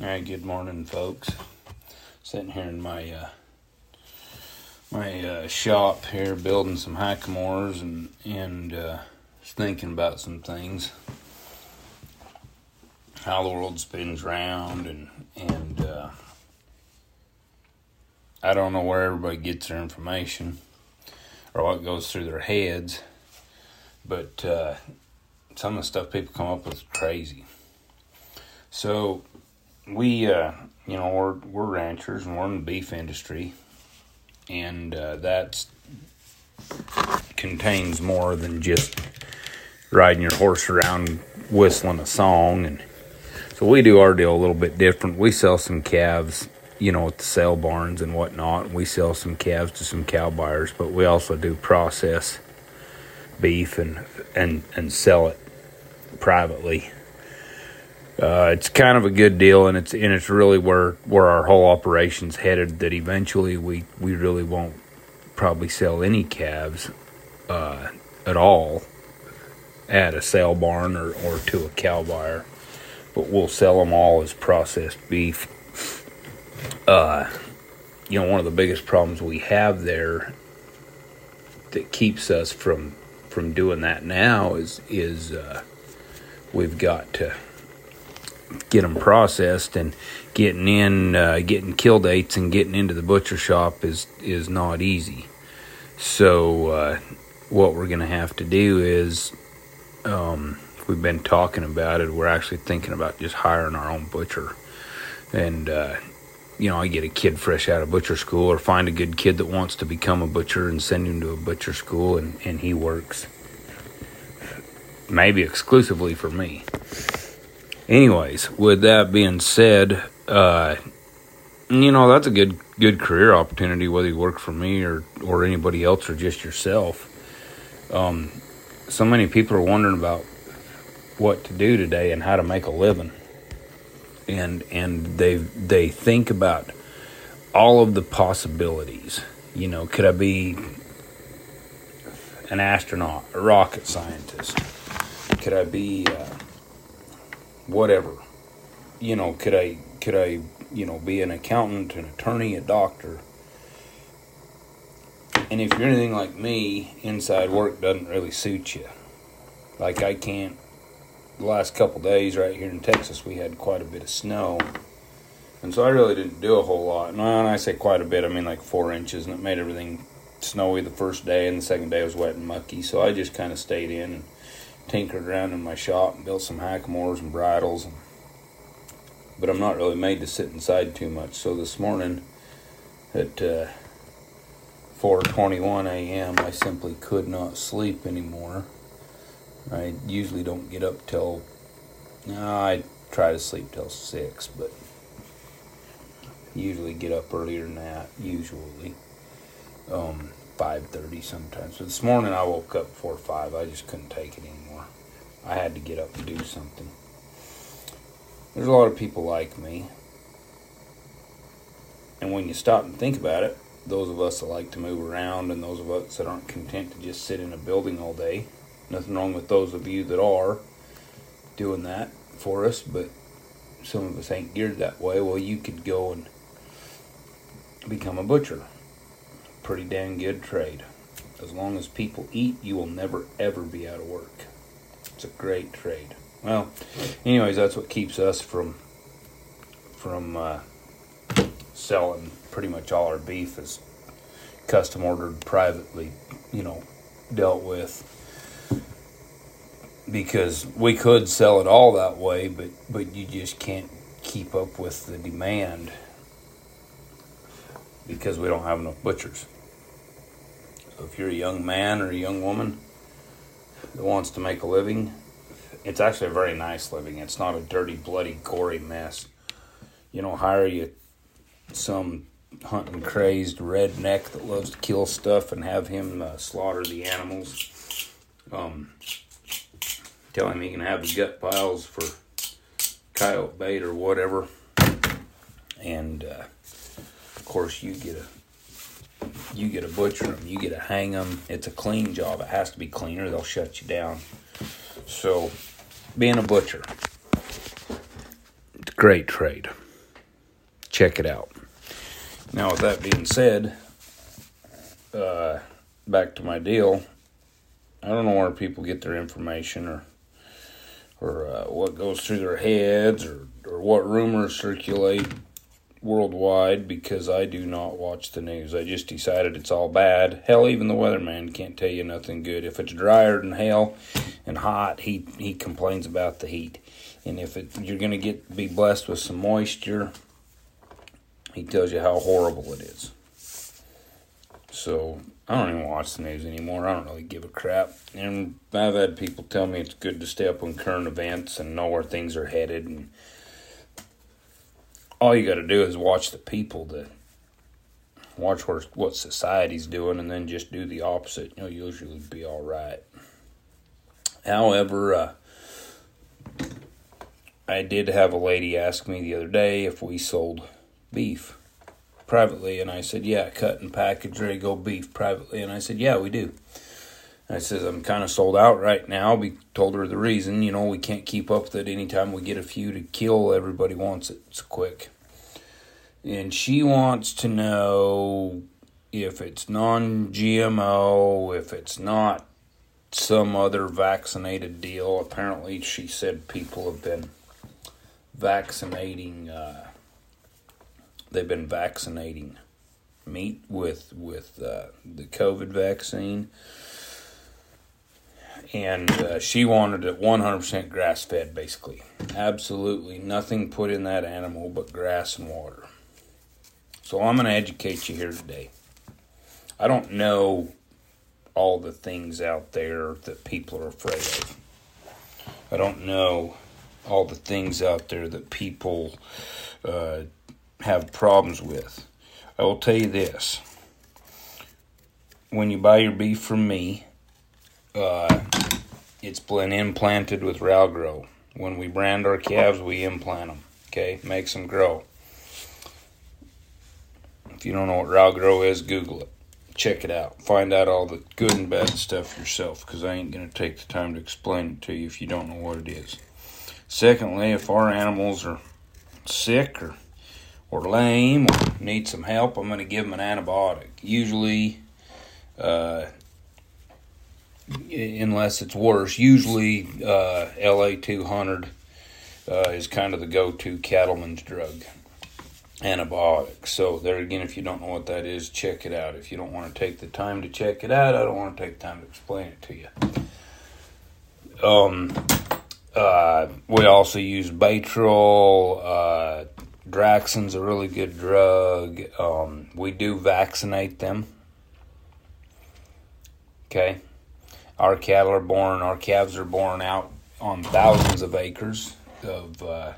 All right, good morning, folks. Sitting here in my uh, my uh, shop here, building some hackamores and and uh, thinking about some things, how the world spins round, and and uh, I don't know where everybody gets their information or what goes through their heads, but uh, some of the stuff people come up with is crazy. So we uh, you know we're we're ranchers and we're in the beef industry. And uh, that contains more than just riding your horse around whistling a song. And so we do our deal a little bit different. We sell some calves you know at the sale barns and whatnot. We sell some calves to some cow buyers but we also do process beef and and and sell it privately uh, it's kind of a good deal, and it's and it's really where where our whole operation's headed. That eventually we we really won't probably sell any calves uh, at all at a sale barn or, or to a cow buyer, but we'll sell them all as processed beef. Uh, you know, one of the biggest problems we have there that keeps us from from doing that now is is uh, we've got to get them processed and getting in, uh, getting kill dates and getting into the butcher shop is is not easy. So uh, what we're gonna have to do is, um, we've been talking about it. We're actually thinking about just hiring our own butcher, and uh, you know, I get a kid fresh out of butcher school, or find a good kid that wants to become a butcher and send him to a butcher school, and and he works maybe exclusively for me anyways, with that being said, uh, you know that's a good good career opportunity whether you work for me or or anybody else or just yourself. Um, so many people are wondering about what to do today and how to make a living, and and they they think about all of the possibilities. You know, could I be an astronaut, a rocket scientist? Could I be uh, whatever. You know, could I could I you know be an accountant, an attorney, a doctor? And if you're anything like me, inside work doesn't really suit you. Like I can't. The last couple days right here in Texas, we had quite a bit of snow, and so I really didn't do a whole lot. And I say quite a bit, I mean like four inches, and it made everything snowy the first day, and the second day was wet and mucky. So I just kind of stayed in and tinkered around in my shop and built some hackamores and bridles. But I'm not really made to sit inside too much. So this morning at uh, 4:21 a.m., I simply could not sleep anymore. I usually don't get up till I try to sleep till six, but usually get up earlier than that. Usually. Um, 5.30 sometimes. So this morning I woke up before 5. I just couldn't take it anymore. I had to get up and do something. There's a lot of people like me. And when you stop and think about it, those of us that like to move around and those of us that aren't content to just sit in a building all day, nothing wrong with those of you that are doing that for us, but some of us ain't geared that way. Well, you could go and become a butcher pretty dang good trade. As long as people eat, you will never ever be out of work. It's a great trade. Well, anyways, that's what keeps us from from uh, selling pretty much all our beef is custom ordered, privately, you know, dealt with. Because we could sell it all that way, but but you just can't keep up with the demand because we don't have enough butchers. So if you're a young man or a young woman that wants to make a living, it's actually a very nice living. It's not a dirty, bloody, gory mess. You don't hire you some hunting crazed redneck that loves to kill stuff and have him uh, slaughter the animals. Um, tell him he can have the gut piles for coyote bait or whatever. And uh, of course, you get a you get to butcher them, you get to hang them. It's a clean job. It has to be cleaner. they'll shut you down. So, being a butcher, it's a great trade. check it out. Now, with that being said, uh, back to my deal. I don't know where people get their information or or uh, what goes through their heads or, or what rumors circulate worldwide because I do not watch the news. I just decided it's all bad. Hell, even the weatherman can't tell you nothing good. If it's drier than hell and hot, he he complains about the heat. And if it, you're going to get be blessed with some moisture, he tells you how horrible it is. So I don't even watch the news anymore. I don't really give a crap. And I've had people tell me it's good to stay up on current events and know where things are headed and all you got to do is watch the people that watch where, what society's doing and then just do the opposite. You'll usually be all right. However, uh, I did have a lady ask me the other day if we sold beef privately, and I said, "Yeah, cut and package ready go beef privately." And I said, "Yeah, we do." I says, I'm kind of sold out right now. We told her the reason. You know, we can't keep up with it. Anytime we get a few to kill, everybody wants it. It's quick. And she wants to know if it's non GMO, if it's not some other vaccinated deal. Apparently, she said people have been vaccinating, uh, they've been vaccinating meat with, with uh, the COVID vaccine and uh, she wanted it 100% grass fed basically. Absolutely nothing put in that animal but grass and water. So i'm going to educate you here today. I don't know all the things out there that people are afraid of. I don't know all the things out there that people uh, have problems with. I will tell you this. When you buy your beef from me uh, it's been implanted with Ralgro. When we brand our calves, we implant them. Okay, makes them grow. If you don't know what Ralgro is, Google it. Check it out. Find out all the good and bad stuff yourself because I ain't to take the time to explain it to you if you don't know what it is. Secondly, if our animals are sick or, or lame or need some help, I'm going to give them an antibiotic. Usually, uh, unless it's worse. Usually, uh, LA 200 uh, is kind of the go to cattleman's drug antibiotic. So, there again, if you don't know what that is, check it out. If you don't want to take the time to check it out, I don't want to take time to explain it to you. Um, uh, we also use Baytril. Uh, Draxxin's a really good drug. Um, we do vaccinate them. Okay our cattle are born, our calves are born out on thousands of acres of uh,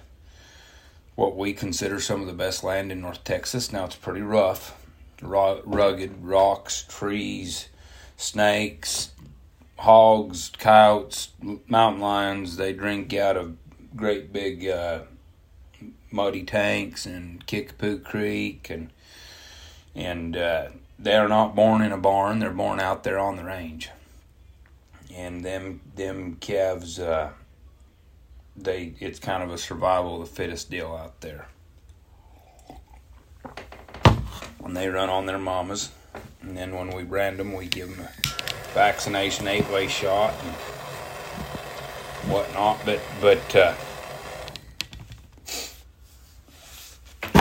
what we consider some of the best land in North Texas. Now it's pretty rough, rugged rocks, trees, snakes, hogs, coyotes, mountain lions. They drink out of great big uh, muddy tanks and Kickapoo Creek, and and uh, they are not born in a barn. They're born out there on the range and them them calves uh, they it's kind of a survival of the fittest deal out there. When they run on their mamas and then when we brand them we give them a vaccination eight way shot and whatnot but but uh,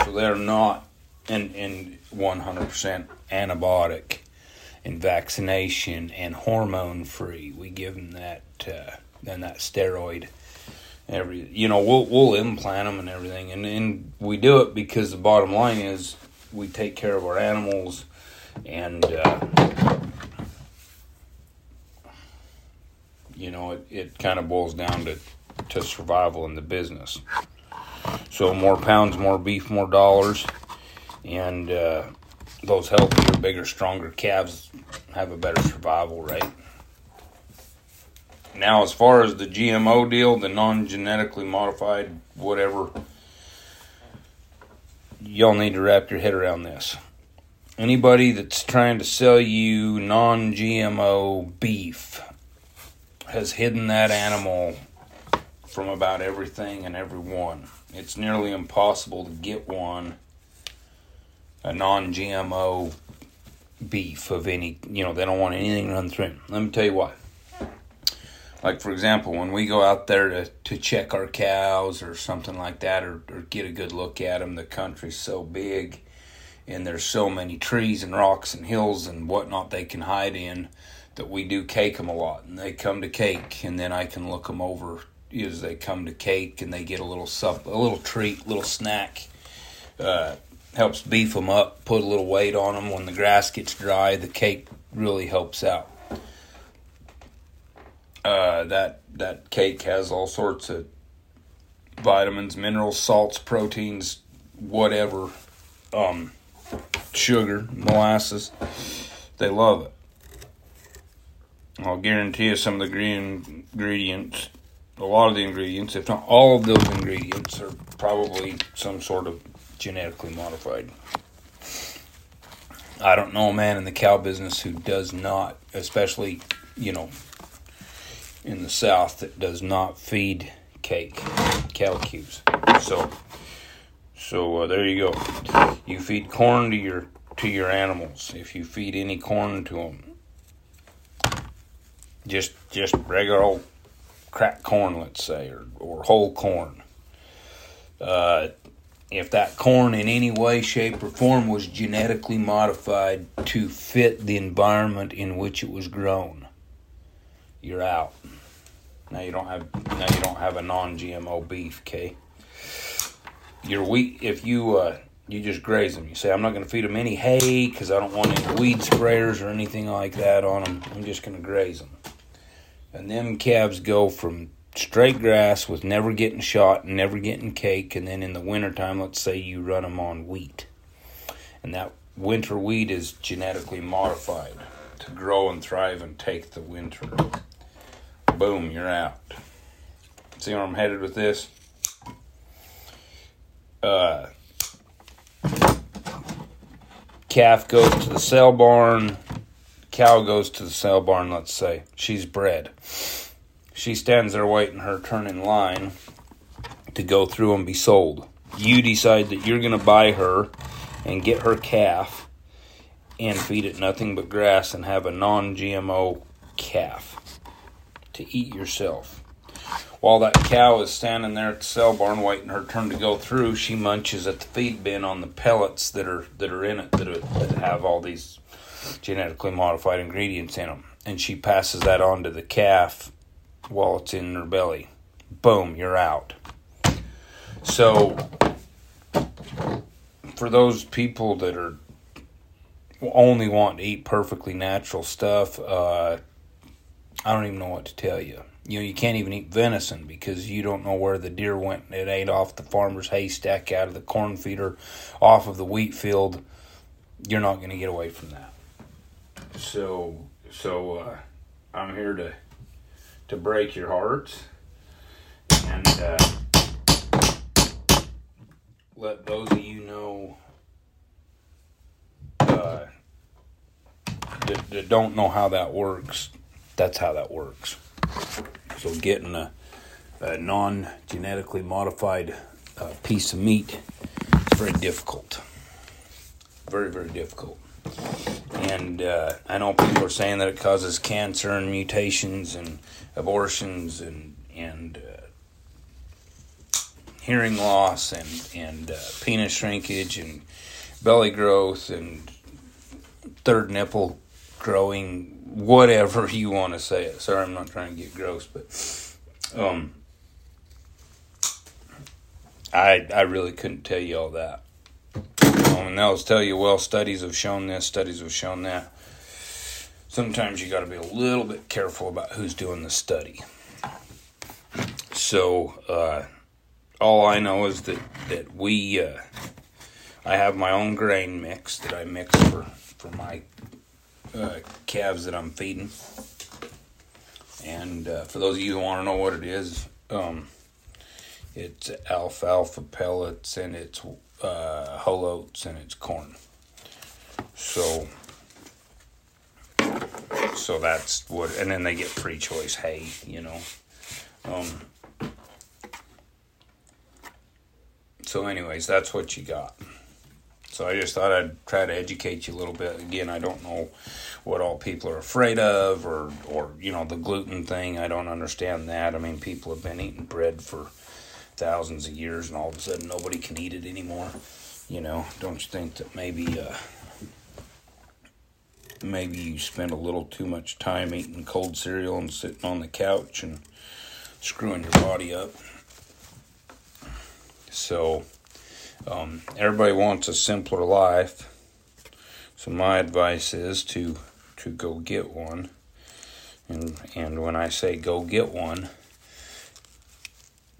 so they're not in in 100% antibiotic and vaccination and hormone free. We give them that uh, then that steroid every you know we'll we'll implant them and everything and and we do it because the bottom line is we take care of our animals and uh, you know it, it kind of boils down to to survival in the business so more pounds more beef more dollars and uh, those healthier, bigger, stronger calves have a better survival rate. Now, as far as the GMO deal, the non genetically modified, whatever, y'all need to wrap your head around this. Anybody that's trying to sell you non GMO beef has hidden that animal from about everything and everyone. It's nearly impossible to get one a non-GMO beef of any, you know, they don't want anything run through. Let me tell you why. Like, for example, when we go out there to, to check our cows or something like that, or, or get a good look at them, the country's so big and there's so many trees and rocks and hills and whatnot they can hide in that we do cake them a lot. And they come to cake, and then I can look them over as they come to cake and they get a little sup, a little treat, little snack. Uh, helps beef them up, put a little weight on them. When the grass gets dry, the cake really helps out. Uh, that that cake has all sorts of vitamins, minerals, salts, proteins, whatever, um, sugar, molasses. They love it. I'll guarantee you some of the green ingredients, a lot of the ingredients, if not all of those ingredients, are probably some sort of genetically modified. I don't know a man in the cow business who does not, especially, you know, in the South, that does not feed cake, cow cubes. So, so uh, there you go. You feed corn to your to your animals. If you feed any corn to them, just just regular old cracked corn, let's say, or or whole corn. Uh, if that corn in any way, shape, or form was genetically modified to fit the environment in which it was grown, you're out. Now you don't have now you don't have a non-GMO beef, okay? Your wheat, if you uh, you just graze them. You say I'm not going to feed them any hay because I don't want any weed sprayers or anything like that on them. I'm just going to graze them. And them calves go from straight grass with never getting shot and never getting cake and then in the wintertime let's say you run them on wheat. And that winter wheat is genetically modified to grow and thrive and take the winter. Boom you're out. See where i'm headed with this? Uh, calf goes to the sale barn. Cow goes to the sale barn let's say. She's bred she stands there waiting her turn in line to go through and be sold. You decide that you're going to buy her and get her calf and feed it nothing but grass and have a non GMO calf to eat yourself. While that cow is standing there at the sale barn waiting her turn to go through, she munches at the feed bin on the pellets that are that are in it that, are, that have all these genetically modified ingredients in them, and she passes that on to the calf while it's in their belly. Boom, you're out. So, for those people that are only want to eat perfectly natural stuff, uh, I don't even know what to tell you. You know, you can't even eat venison because you don't know where the deer went. It ate off the farmer's haystack, out of the corn feeder, off of the wheat field. You're not going to get away from that. So, so uh, I'm here to to break your hearts and uh, let those of you know uh, that, that don't know how that works. That's how that works. So getting a, a non genetically modified uh, piece of meat is very difficult. Very, very difficult. And uh, I know people are saying that it causes cancer and mutations and abortions and and uh, hearing loss and and uh, penis shrinkage and belly growth and third nipple growing, whatever you want to say it. Sorry, I'm not trying to get gross, but um, I I really couldn't tell you all that. Um, and they'll tell you, well, studies have shown this, studies have shown that sometimes you got to be a little bit careful about who's doing the study. So, uh, all I know is that that we, uh, I have my own grain mix that I mix for for my uh, calves that I'm feeding. And uh, for those of you who want to know what it is, um, it's alfalfa pellets and it's uh, whole oats and it's corn. So so that's what, and then they get free choice hay, you know. Um, so, anyways, that's what you got. So I just thought I'd try to educate you a little bit. Again, I don't know what all people are afraid of, or or you know the gluten thing. I don't understand that. I mean, people have been eating bread for thousands of years, and all of a sudden nobody can eat it anymore. You know, don't you think that maybe uh, maybe you spend a little too much time eating cold cereal and sitting on the couch and screwing your body up? So um, everybody wants a simpler life. So my advice is to to go get one. And and when I say go get one,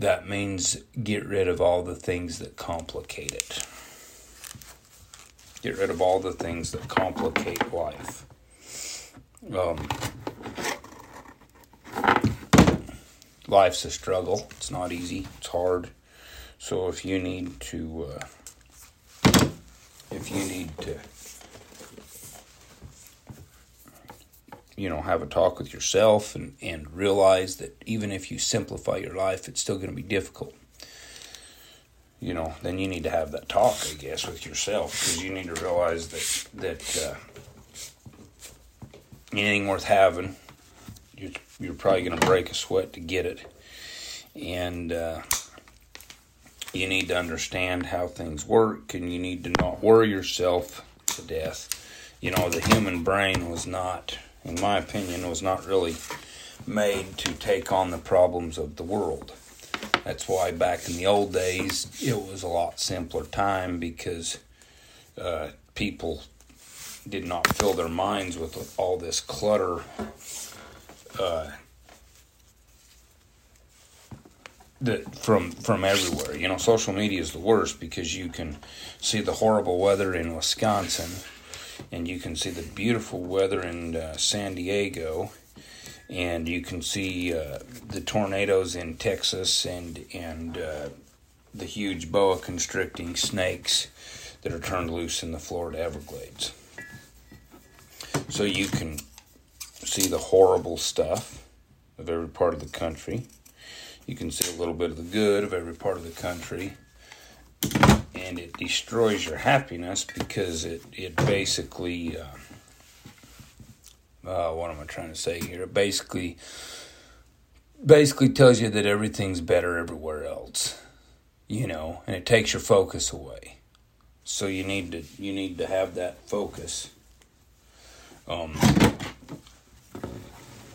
that means get rid of all the things that complicate it. Get rid of all the things that complicate life. Um, life's a struggle. It's not easy. It's hard. So if you need to, uh, if you need to, you know, have a talk with yourself and, and realize that even if you simplify your life, it's still going to be difficult. You know, then you need to have that talk, I guess, with yourself because you need to realize that that uh, anything worth having, you're, you're probably going to break a sweat to get it, and. Uh, you need to understand how things work and you need to not worry yourself to death. You know, the human brain was not, in my opinion, was not really made to take on the problems of the world. That's why back in the old days it was a lot simpler time because uh, people did not fill their minds with all this clutter uh, that from from everywhere. You know, social media is the worst because you can see the horrible weather in Wisconsin, and you can see the beautiful weather in uh, San Diego, and you can see uh, the tornadoes in Texas and and uh, the huge boa constricting snakes that are turned loose in the Florida Everglades. So you can see the horrible stuff of every part of the country you can see a little bit of the good of every part of the country. And it destroys your happiness because it, it basically, uh, uh, what am I trying to say here? It basically, basically tells you that everything's better everywhere else, you know, and it takes your focus away. So you need to you need to have that focus. Um,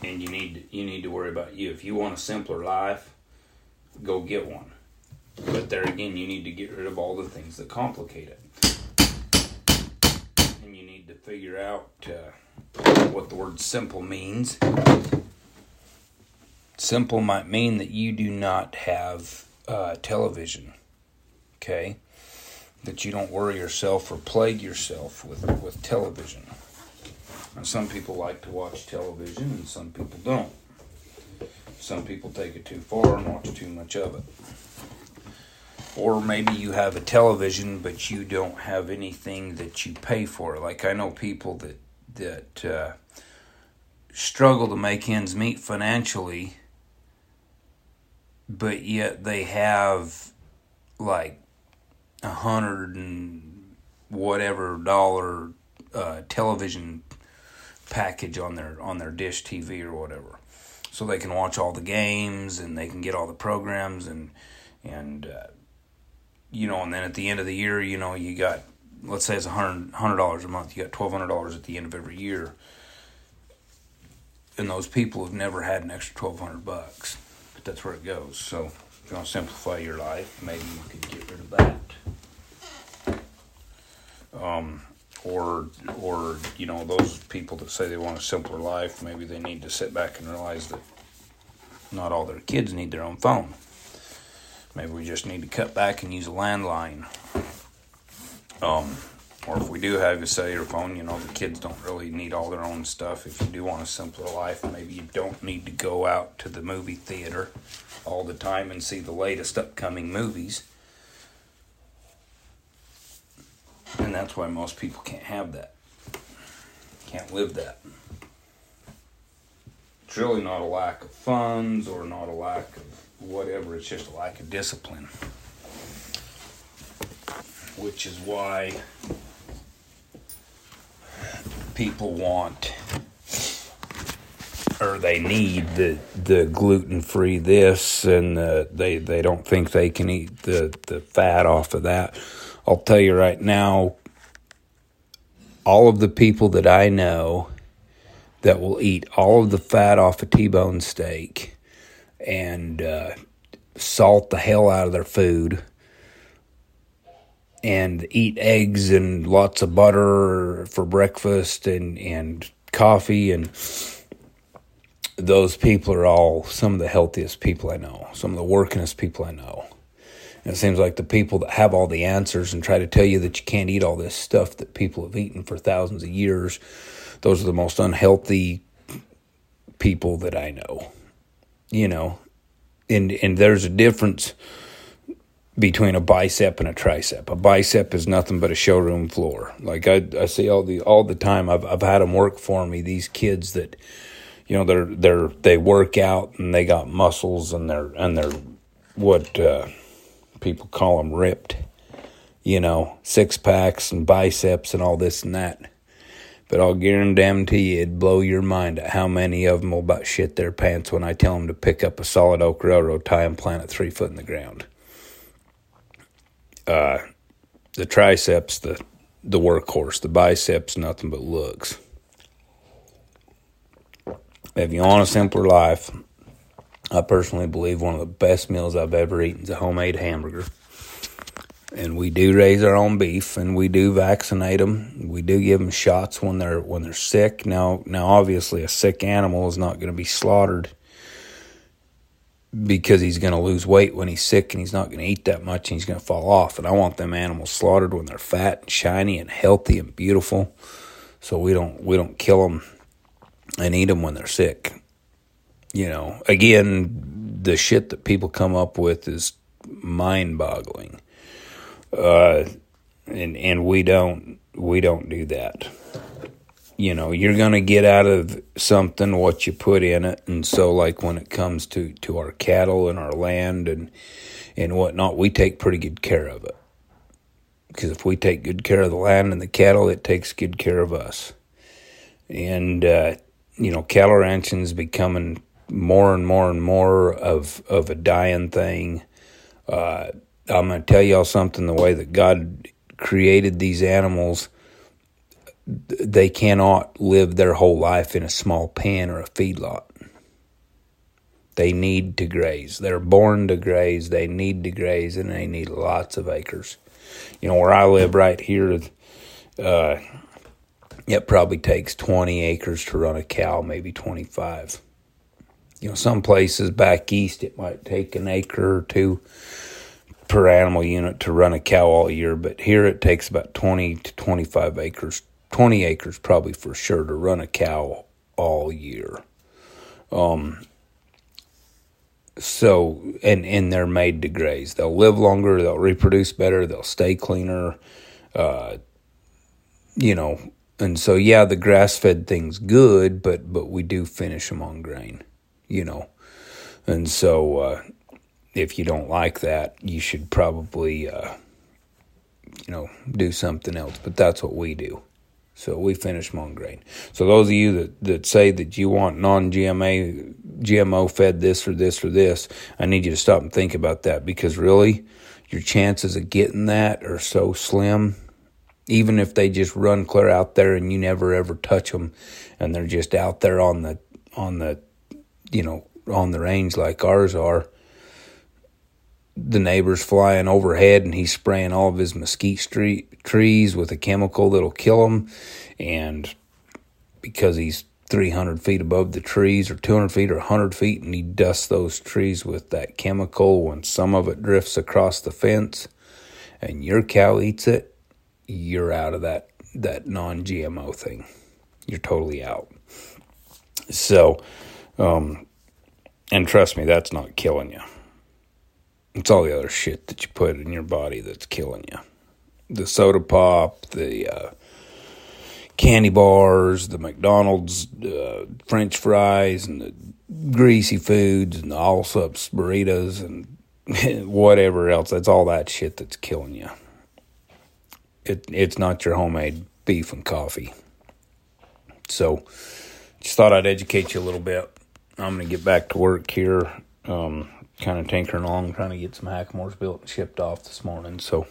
and you need you need to worry about you. If you want a simpler life, go get one. But there again, you need to get rid of all the things that complicate it. And you need to figure out uh, what the word simple means. Simple might mean that you do not have uh, television, okay? That you don't worry yourself or plague yourself with, with television. Now, some people like to watch television and some people don't. Some people take it too far and watch too much of it. Or maybe you have a television, but you don't have anything that you pay for. Like I know people that that uh, struggle to make ends meet financially, but yet they have like a hundred and whatever dollar uh, television package on their on their dish TV or whatever so they can watch all the games and they can get all the programs and and uh, you know and then at the end of the year you know you got let's say it's a hundred hundred dollars a month you got twelve hundred dollars at the end of every year. And those people have never had an extra twelve hundred bucks but that's where it goes. So if you want to simplify your life maybe you could get rid of that. Um or or you know those people that say they want a simpler life maybe they need to sit back and realize that not all their kids need their own phone maybe we just need to cut back and use a landline um, or if we do have a cellular phone you know the kids don't really need all their own stuff if you do want a simpler life maybe you don't need to go out to the movie theater all the time and see the latest upcoming movies And that's why most people can't have that. Can't live that. It's really not a lack of funds or not a lack of whatever, it's just a lack of discipline. Which is why people want or they need the the gluten free this and the, they they don't think they can eat the the fat off of that. I'll tell you right now, all of the people that I know that will eat all of the fat off a T-bone steak and uh, salt the hell out of their food and eat eggs and lots of butter for breakfast and and coffee and those people are all some of the healthiest people I know, some of the workingest people I know. And it seems like the people that have all the answers and try to tell you that you can't eat all this stuff that people have eaten for thousands of years, those are the most unhealthy people that I know. You know, and and there's a difference between a bicep and a tricep. A bicep is nothing but a showroom floor. Like I, I see all the all the time. I've I've had them work for me. These kids that you know they're they're they work out and they got muscles and they're and they're what uh, people call them ripped you know six packs and biceps and all this and that but I'll guarantee you it'd blow your mind at how many of them will about shit their pants when I tell them to pick up a solid oak railroad tie and plant it three foot in the ground. Uh, the triceps, the the workhorse, the biceps, nothing but looks. If you want a simpler life, I personally believe one of the best meals I've ever eaten is a homemade hamburger. And we do raise our own beef, and we do vaccinate them. We do give them shots when they're when they're sick. Now, now, obviously, a sick animal is not going to be slaughtered because he's going to lose weight when he's sick, and he's not going to eat that much, and he's going to fall off. And I want them animals slaughtered when they're fat and shiny and healthy and beautiful. So we don't we don't kill them and eat them when they're sick. You know, again, the shit that people come up with is mind boggling. Uh, and and we don't we don't do that. You know, you're going to get out of something what you put in it, and so like when it comes to to our cattle and our land and and whatnot, we take pretty good care of it. Because if we take good care of the land and the cattle, it takes good care of us. And uh, you know, cattle ranching is becoming more and more and more of of a dying thing. Uh, I'm going to tell y'all something. The way that God created these animals, they cannot live their whole life in a small pen or a feedlot. They need to graze. They're born to graze. They need to graze, and they need lots of acres. You know, where I live right here, uh, it probably takes 20 acres to run a cow, maybe 25. You know, some places back east it might take an acre or two per animal unit to run a cow all year, but here it takes about 20 to 25 acres, 20 acres probably for sure to run a cow all year. Um, so and and they're made to graze. They'll live longer. They'll reproduce better. They'll stay cleaner. Uh, you know, and so yeah, the grass fed thing's good, but but we do finish them on grain, you know, and so uh, if you don't like that, you should probably uh, you know do something else. But that's what we do. So we finish them grain. So those of you that, that say that you want non GMA GMO fed this or this or this, I need you to stop and think about that because really your chances of getting that are so slim even if they just run clear out there and you never ever touch them and they're just out there on the on the you know on the range like ours are the neighbor's flying overhead and he's spraying all of his mesquite street trees with a chemical that'll kill them and because he's 300 feet above the trees or 200 feet or 100 feet and he dusts those trees with that chemical when some of it drifts across the fence and your cow eats it you're out of that that non-GMO thing. You're totally out. So, um, and trust me, that's not killing you. It's all the other shit that you put in your body that's killing you. The soda pop, the uh, candy bars, the McDonald's uh, French fries, and the greasy foods, and the Allsup's burritos, and whatever else. That's all that shit that's killing you it, it's not your homemade beef and coffee. So just thought I'd educate you a little bit. I'm going to get back to work here. Um, kind of tinkering along, trying to get some Hackamores built and shipped off this morning. So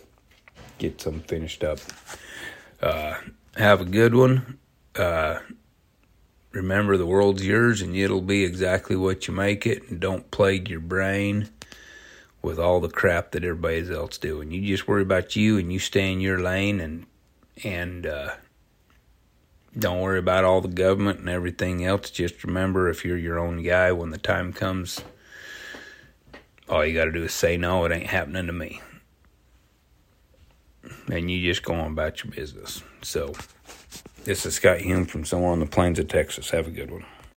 get some finished up. Uh, have a good one. Uh, remember, the world's yours and it'll be exactly what you make it. And don't plague your brain with all the crap that everybody else doing. You just worry about you and you stay in your lane and and uh, don't worry about all the government and everything else. Just remember, if you're your own guy, when the time comes, all you got to do is say no. It ain't happening to me, and you just go on about your business. So, this is Scott Hume from somewhere on the plains of Texas. Have a good one.